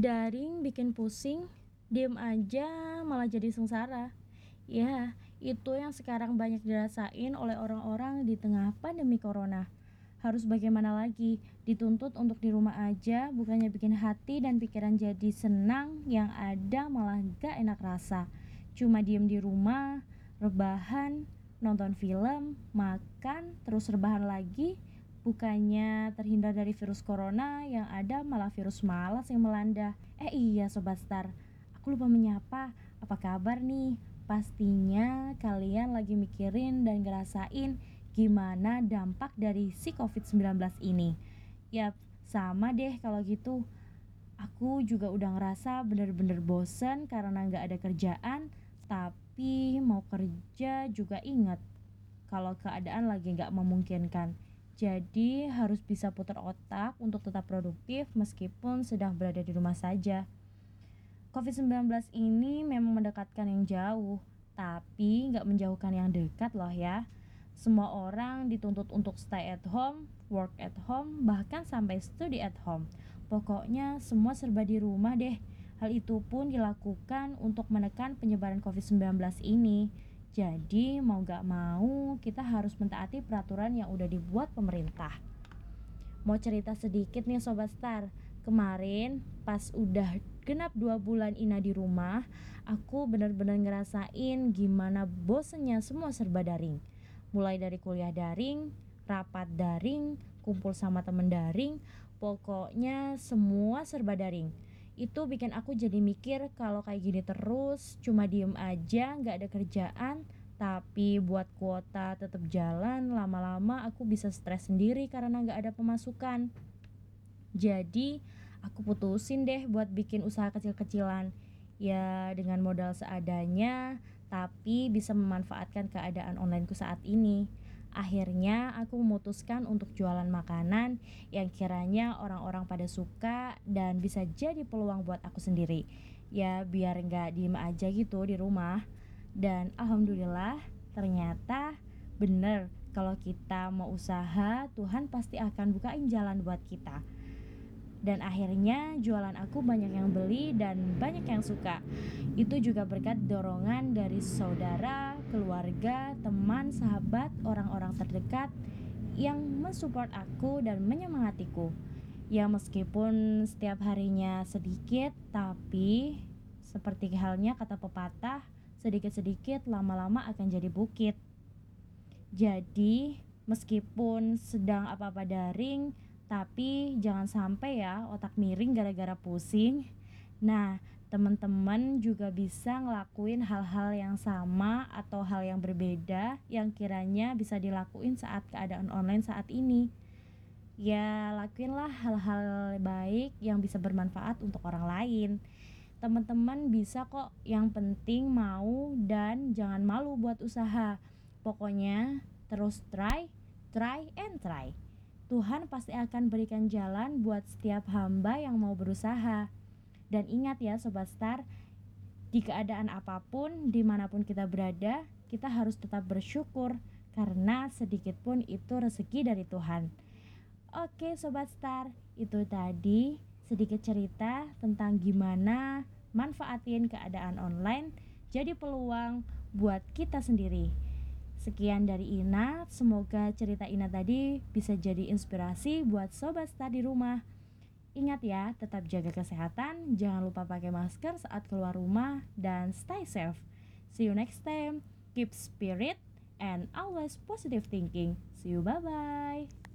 Daring bikin pusing, diem aja malah jadi sengsara. Ya, itu yang sekarang banyak dirasain oleh orang-orang di tengah pandemi corona. Harus bagaimana lagi? Dituntut untuk di rumah aja, bukannya bikin hati dan pikiran jadi senang, yang ada malah gak enak rasa. Cuma diem di rumah, rebahan, nonton film, makan, terus rebahan lagi, Bukannya terhindar dari virus corona, yang ada malah virus malas yang melanda. Eh iya Sobat Star, aku lupa menyapa. Apa kabar nih? Pastinya kalian lagi mikirin dan ngerasain gimana dampak dari si COVID-19 ini. Yap, sama deh kalau gitu. Aku juga udah ngerasa bener-bener bosen karena nggak ada kerjaan, tapi mau kerja juga ingat kalau keadaan lagi nggak memungkinkan. Jadi harus bisa putar otak untuk tetap produktif meskipun sedang berada di rumah saja. COVID-19 ini memang mendekatkan yang jauh, tapi nggak menjauhkan yang dekat loh ya. Semua orang dituntut untuk stay at home, work at home, bahkan sampai study at home. Pokoknya semua serba di rumah deh. Hal itu pun dilakukan untuk menekan penyebaran COVID-19 ini. Jadi mau gak mau kita harus mentaati peraturan yang udah dibuat pemerintah. Mau cerita sedikit nih Sobat Star, kemarin pas udah genap dua bulan Ina di rumah, aku bener-bener ngerasain gimana bosennya semua serba daring. Mulai dari kuliah daring, rapat daring, kumpul sama temen daring, pokoknya semua serba daring itu bikin aku jadi mikir kalau kayak gini terus cuma diem aja nggak ada kerjaan tapi buat kuota tetap jalan lama-lama aku bisa stres sendiri karena nggak ada pemasukan. Jadi aku putusin deh buat bikin usaha kecil-kecilan. Ya dengan modal seadanya tapi bisa memanfaatkan keadaan onlineku saat ini Akhirnya aku memutuskan untuk jualan makanan yang kiranya orang-orang pada suka dan bisa jadi peluang buat aku sendiri. Ya biar nggak diem aja gitu di rumah. Dan alhamdulillah ternyata bener kalau kita mau usaha Tuhan pasti akan bukain jalan buat kita dan akhirnya jualan aku banyak yang beli dan banyak yang suka. Itu juga berkat dorongan dari saudara, keluarga, teman, sahabat, orang-orang terdekat yang mensupport aku dan menyemangatiku. Ya meskipun setiap harinya sedikit, tapi seperti halnya kata pepatah, sedikit-sedikit lama-lama akan jadi bukit. Jadi, meskipun sedang apa-apa daring, tapi jangan sampai ya otak miring gara-gara pusing. Nah, teman-teman juga bisa ngelakuin hal-hal yang sama atau hal yang berbeda yang kiranya bisa dilakuin saat keadaan online saat ini. Ya, lakuinlah hal-hal baik yang bisa bermanfaat untuk orang lain. Teman-teman bisa kok, yang penting mau dan jangan malu buat usaha. Pokoknya terus try, try and try. Tuhan pasti akan berikan jalan buat setiap hamba yang mau berusaha. Dan ingat ya Sobat Star, di keadaan apa pun, di mana pun kita berada, kita harus tetap bersyukur karena sedikit pun itu rezeki dari Tuhan. Oke Sobat Star, itu tadi sedikit cerita tentang gimana manfaatin keadaan online jadi peluang buat kita sendiri. Sekian dari Ina, semoga cerita Ina tadi bisa jadi inspirasi buat sobat star di rumah. Ingat ya, tetap jaga kesehatan, jangan lupa pakai masker saat keluar rumah, dan stay safe. See you next time. Keep spirit and always positive thinking. See you, bye-bye.